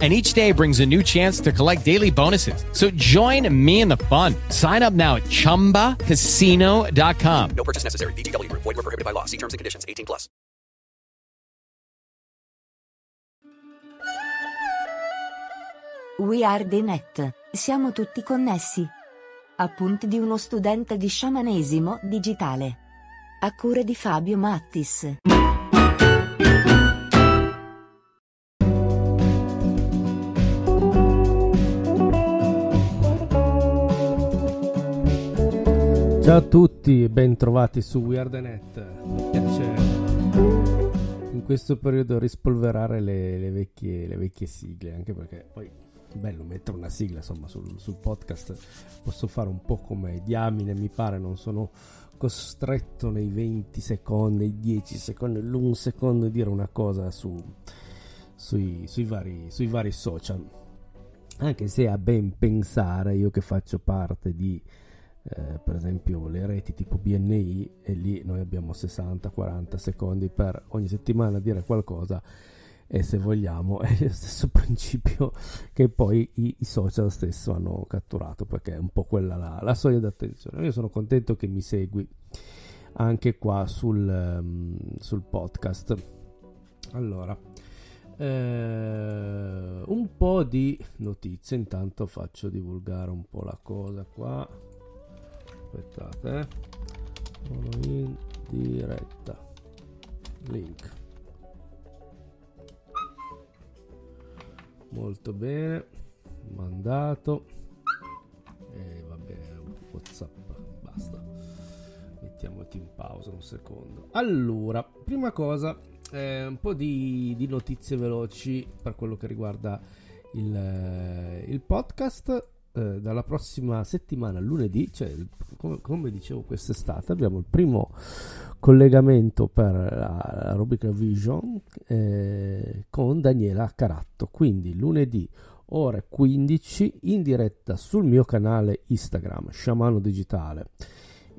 And each day brings a new chance to collect daily bonuses. So join me in the fun. Sign up now at chumbacasino.com. No purchase necessary. VGW Group. Void were prohibited by law. See terms and conditions. 18 plus. We are the net. Siamo tutti connessi. Appunti di uno studente di sciamanesimo digitale. A cura di Fabio Mattis. Ciao a tutti e ben trovati su piace in questo periodo rispolverare le, le vecchie, le vecchie sigle, anche perché poi è bello mettere una sigla insomma sul, sul podcast. Posso fare un po' come diamine, mi pare, non sono costretto nei 20 secondi, nei 10 secondi, l'1 secondo di dire una cosa su, sui, sui, vari, sui vari social. Anche se a ben pensare, io che faccio parte di eh, per esempio le reti tipo BNI e lì noi abbiamo 60-40 secondi per ogni settimana dire qualcosa e se vogliamo è lo stesso principio che poi i, i social stesso hanno catturato perché è un po' quella la, la soglia d'attenzione. Io sono contento che mi segui anche qua sul, um, sul podcast. Allora eh, un po' di notizie. Intanto faccio divulgare un po' la cosa qua aspettate eh. sono in diretta. Link. Molto bene. Mandato. E va bene whatsapp. Basta. Mettiamoti in pausa un secondo. Allora prima cosa eh, un po' di, di, notizie veloci per quello che riguarda il, eh, il podcast eh, dalla prossima settimana, lunedì, cioè come, come, dicevo quest'estate, abbiamo il primo collegamento per la, la rubrica Vision eh, con Daniela Caratto. Quindi lunedì ore 15 in diretta sul mio canale Instagram, Sciamano Digitale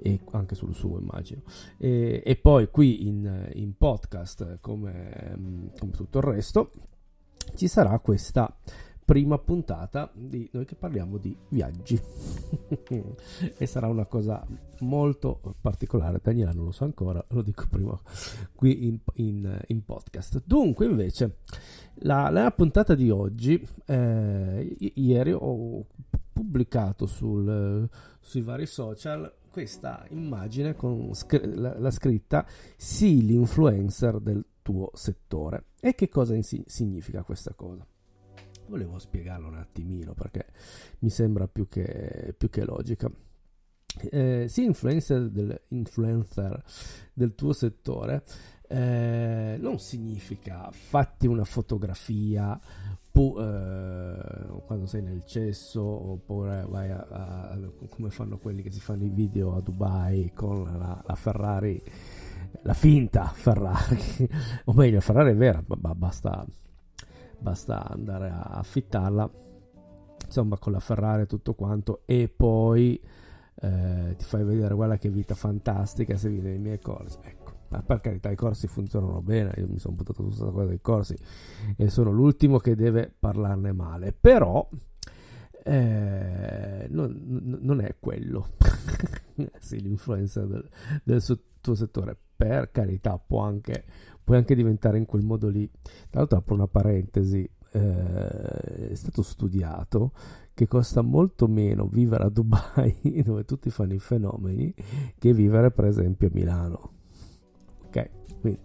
e anche sul suo immagino e, e poi qui in, in podcast come, come tutto il resto ci sarà questa prima puntata di noi che parliamo di viaggi. E sarà una cosa molto particolare. Daniela non lo so ancora lo dico prima qui in, in, in podcast. Dunque invece la, la, puntata di oggi eh, ieri ho pubblicato sul, sui vari social questa immagine con scr- la, la, scritta sii l'influencer del tuo settore e che cosa in- significa questa cosa volevo spiegarlo un attimino perché mi sembra più che, più che logica. Eh, sia influencer del, influencer del tuo settore eh, non significa fatti una fotografia pu- eh, quando sei nel cesso oppure vai a, a, come fanno quelli che si fanno i video a Dubai con la, la Ferrari la finta Ferrari o meglio Ferrari è vera ma basta basta andare a affittarla insomma con la Ferrari e tutto quanto e poi eh, ti fai vedere guarda che vita fantastica se vieni nei miei corsi. Ecco ma per carità i corsi funzionano bene io mi sono buttato su questa cosa dei corsi e sono l'ultimo che deve parlarne male però eh, non, non, è quello. Sì, l'influencer del, del tuo settore per carità può anche puoi anche diventare in quel modo lì. Tra l'altro apro una parentesi, eh, è stato studiato che costa molto meno vivere a Dubai, dove tutti fanno i fenomeni, che vivere per esempio a Milano. Ok, quindi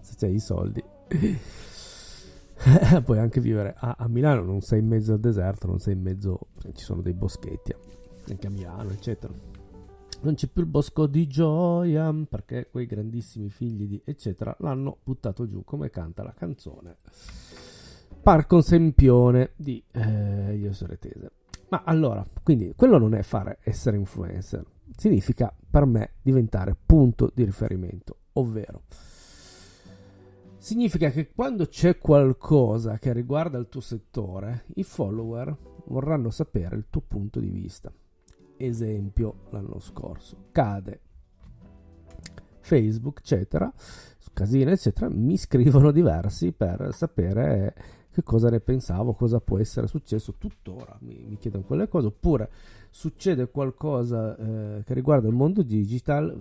se c'hai i soldi. Puoi anche vivere a, a, Milano, non sei in mezzo al deserto, non sei in mezzo, ci sono dei boschetti, anche a Milano, eccetera. Non c'è più il bosco di gioia perché quei grandissimi figli di eccetera l'hanno buttato giù come canta la canzone Parco Sempione di eh, Io Soretese. Ma allora, quindi quello non è fare essere influencer, significa per me diventare punto di riferimento, ovvero significa che quando c'è qualcosa che riguarda il tuo settore, i follower vorranno sapere il tuo punto di vista. Esempio, l'anno scorso. Cade Facebook, eccetera, casino, eccetera, mi scrivono diversi per sapere che cosa ne pensavo, cosa può essere successo tuttora, mi, mi chiedono quelle cose, oppure succede qualcosa eh, che riguarda il mondo digital,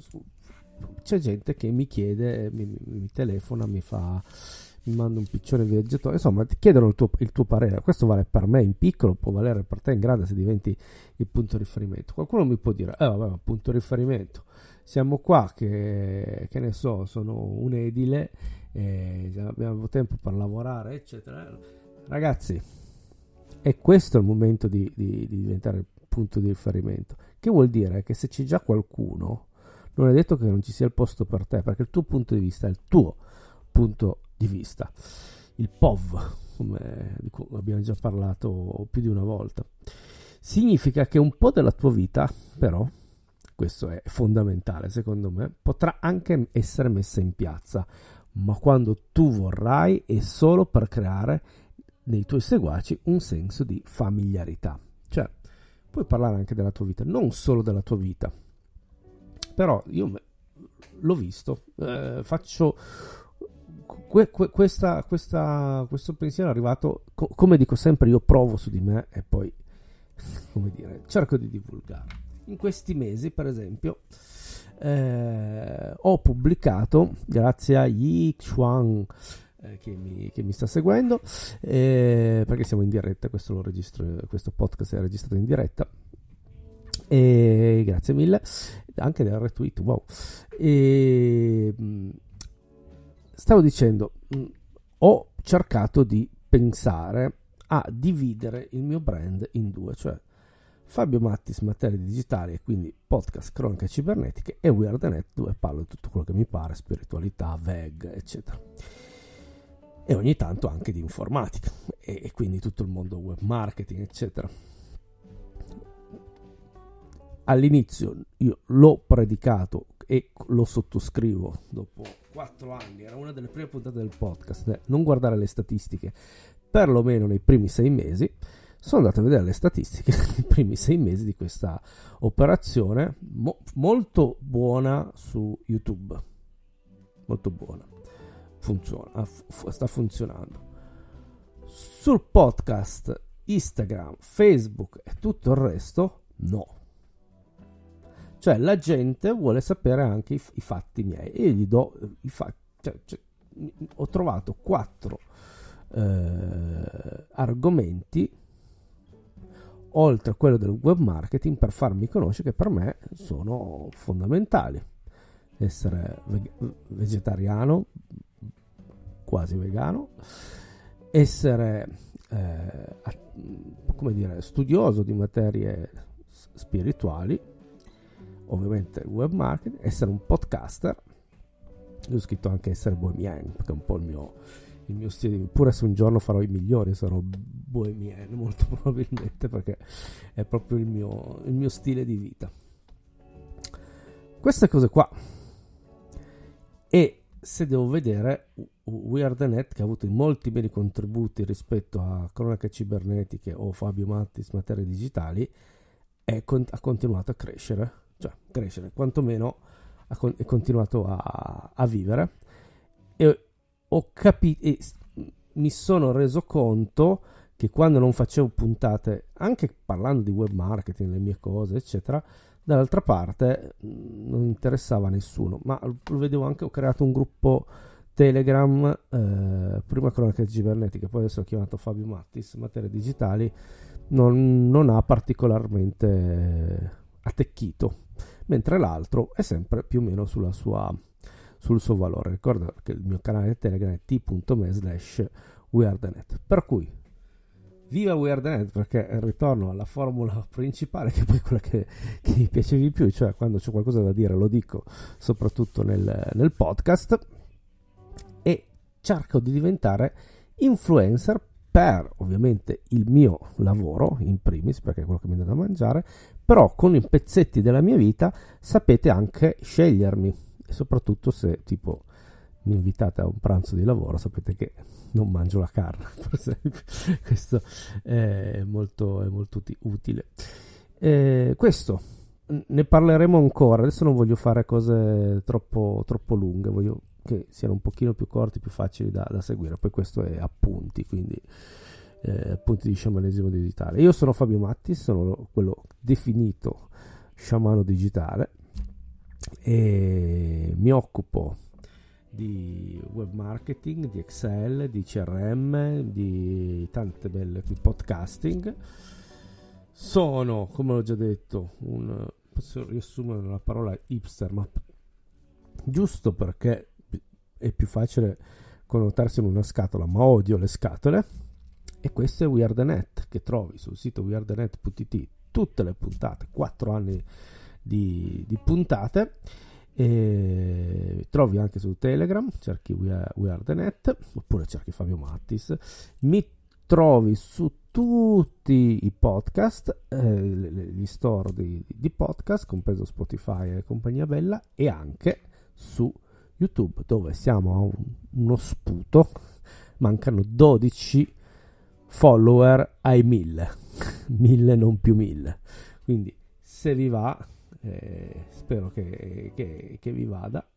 c'è gente che mi chiede, mi, mi, mi telefona, mi fa mi manda un piccione viaggiatore, insomma ti chiedono il tuo, il tuo, parere, questo vale per me in piccolo, può valere per te in grande se diventi il punto di riferimento. Qualcuno mi può dire, eh vabbè, ma punto di riferimento, siamo qua che, che ne so, sono un edile eh, abbiamo tempo per lavorare, eccetera. Ragazzi, è questo il momento di, di, di diventare il punto di riferimento. Che vuol dire che se c'è già qualcuno, non è detto che non ci sia il posto per te, perché il tuo punto di vista è il tuo punto di vista. Il POV, come abbiamo già parlato più di una volta, significa che un po' della tua vita, però, questo è fondamentale secondo me, potrà anche essere messa in piazza ma quando tu vorrai è solo per creare nei tuoi seguaci un senso di familiarità. Cioè, puoi parlare anche della tua vita, non solo della tua vita. Però io l'ho visto, eh, faccio que, que, questa, questa, questo pensiero è arrivato, co, come dico sempre, io provo su di me e poi, come dire, cerco di divulgare. In questi mesi, per esempio, eh, ho pubblicato, grazie a Yi Chuang eh, che, mi, che, mi, sta seguendo, eh, perché siamo in diretta, questo, questo, podcast è registrato in diretta. E grazie mille, anche del retweet, wow. E, mm, stavo dicendo, mm, ho cercato di pensare a dividere il mio brand in due, cioè Fabio Mattis, materie digitali e quindi podcast cronache cibernetiche e Weirdnet dove parlo di tutto quello che mi pare, spiritualità, veg, eccetera. E ogni tanto anche di informatica e, e quindi tutto il mondo web marketing, eccetera. All'inizio io l'ho predicato e lo sottoscrivo dopo quattro anni, era una delle prime puntate del podcast, non guardare le statistiche, perlomeno nei primi sei mesi. Sono andato a vedere le statistiche dei primi sei mesi di questa operazione mo- molto buona su YouTube. Molto buona. Funziona f- sta funzionando. Sul podcast Instagram Facebook e tutto il resto no cioè la gente vuole sapere anche i, i fatti miei. E gli do i fatti cioè, cioè, ho trovato quattro eh, argomenti oltre a quello del web marketing per farmi conoscere che per me sono fondamentali. Essere veg- vegetariano, quasi vegano, essere eh, come dire, studioso di materie spirituali, ovviamente web marketing, essere un podcaster. Io ho scritto anche essere bohemian, perché è un po' il mio, il mio stile, pure se un giorno farò i migliori, sarò bohemian molto probabilmente perché è proprio il mio, il mio stile di vita. Queste cose qua. E se devo vedere Weird Net che ha avuto molti beni contributi rispetto a Cronache Cibernetiche o Fabio Mattis Materie Digitali, è, ha continuato a crescere, cioè crescere, quantomeno ha, è continuato a, a vivere. E ho capito mi sono reso conto che quando non facevo puntate, anche parlando di web marketing, le mie cose, eccetera, dall'altra parte non interessava a nessuno, ma lo vedevo anche, ho creato un gruppo Telegram, eh, prima cronache cibernetiche, poi adesso ho chiamato Fabio Mattis, materie digitali, non, non ha particolarmente attecchito, mentre l'altro è sempre più o meno sua sul suo valore. Ricorda che il mio canale Telegram è t.me slash weirdnet. Per cui viva weirdnet perché ritorno alla formula principale che è poi quella che, che, mi piace di più, cioè quando c'è qualcosa da dire lo dico soprattutto nel, nel podcast e cerco di diventare influencer per ovviamente il mio lavoro in primis perché è quello che mi dà da mangiare però con i pezzetti della mia vita sapete anche scegliermi. E soprattutto se tipo mi invitate a un pranzo di lavoro sapete che non mangio la carne per esempio. Questo è molto, è molto utile. Eh, questo ne parleremo ancora. Adesso non voglio fare cose troppo, troppo lunghe voglio che siano un pochino più corti più facili da, da seguire poi questo è appunti quindi eh, appunti di sciamanesimo digitale io sono Fabio Matti sono quello definito sciamano digitale e mi occupo di web marketing, di Excel, di CRM, di tante belle di podcasting. Sono, come ho già detto, un posso riassumere la parola hipster, ma giusto perché è più facile connotarsi in una scatola, ma odio le scatole. E questo è WeirdNet che trovi sul sito weirdnet.it tutte le puntate, 4 anni di, di puntate. E trovi anche su Telegram, cerchi We Are, We Are The Net, oppure cerchi Fabio Mattis. Mi trovi su tutti i podcast, eh, gli store di, di, podcast, compreso Spotify e compagnia bella, e anche su YouTube, dove siamo a un, uno sputo. Mancano 12 follower ai 1000, 1000 non più 1000. Quindi se vi va eh, spero che, che, che vi vada.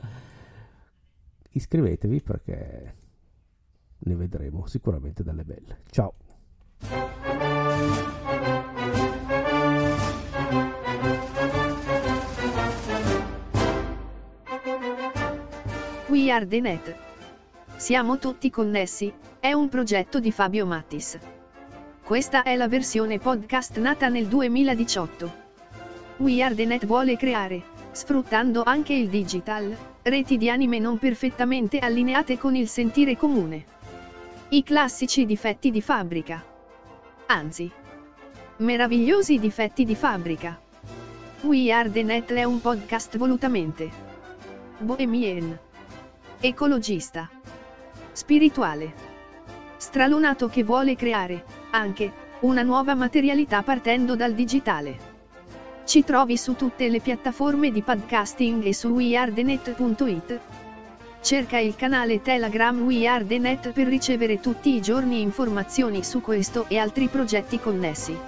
Iscrivetevi perché ne vedremo sicuramente dalle belle. Ciao! Are the net. Siamo tutti connessi, è un progetto di Fabio Mattis. Questa è la versione podcast nata nel 2018. We Are The Net vuole creare, sfruttando anche il digital, reti di anime non perfettamente allineate con il sentire comune. I classici difetti di fabbrica. Anzi, meravigliosi difetti di fabbrica. We Are The Net è un podcast volutamente bohemien, ecologista, spirituale, stralunato che vuole creare, anche, una nuova materialità partendo dal digitale. Ci trovi su tutte le piattaforme di podcasting e su weardenet.it. Cerca il canale Telegram WeAreTheNet per ricevere tutti i giorni informazioni su questo e altri progetti connessi.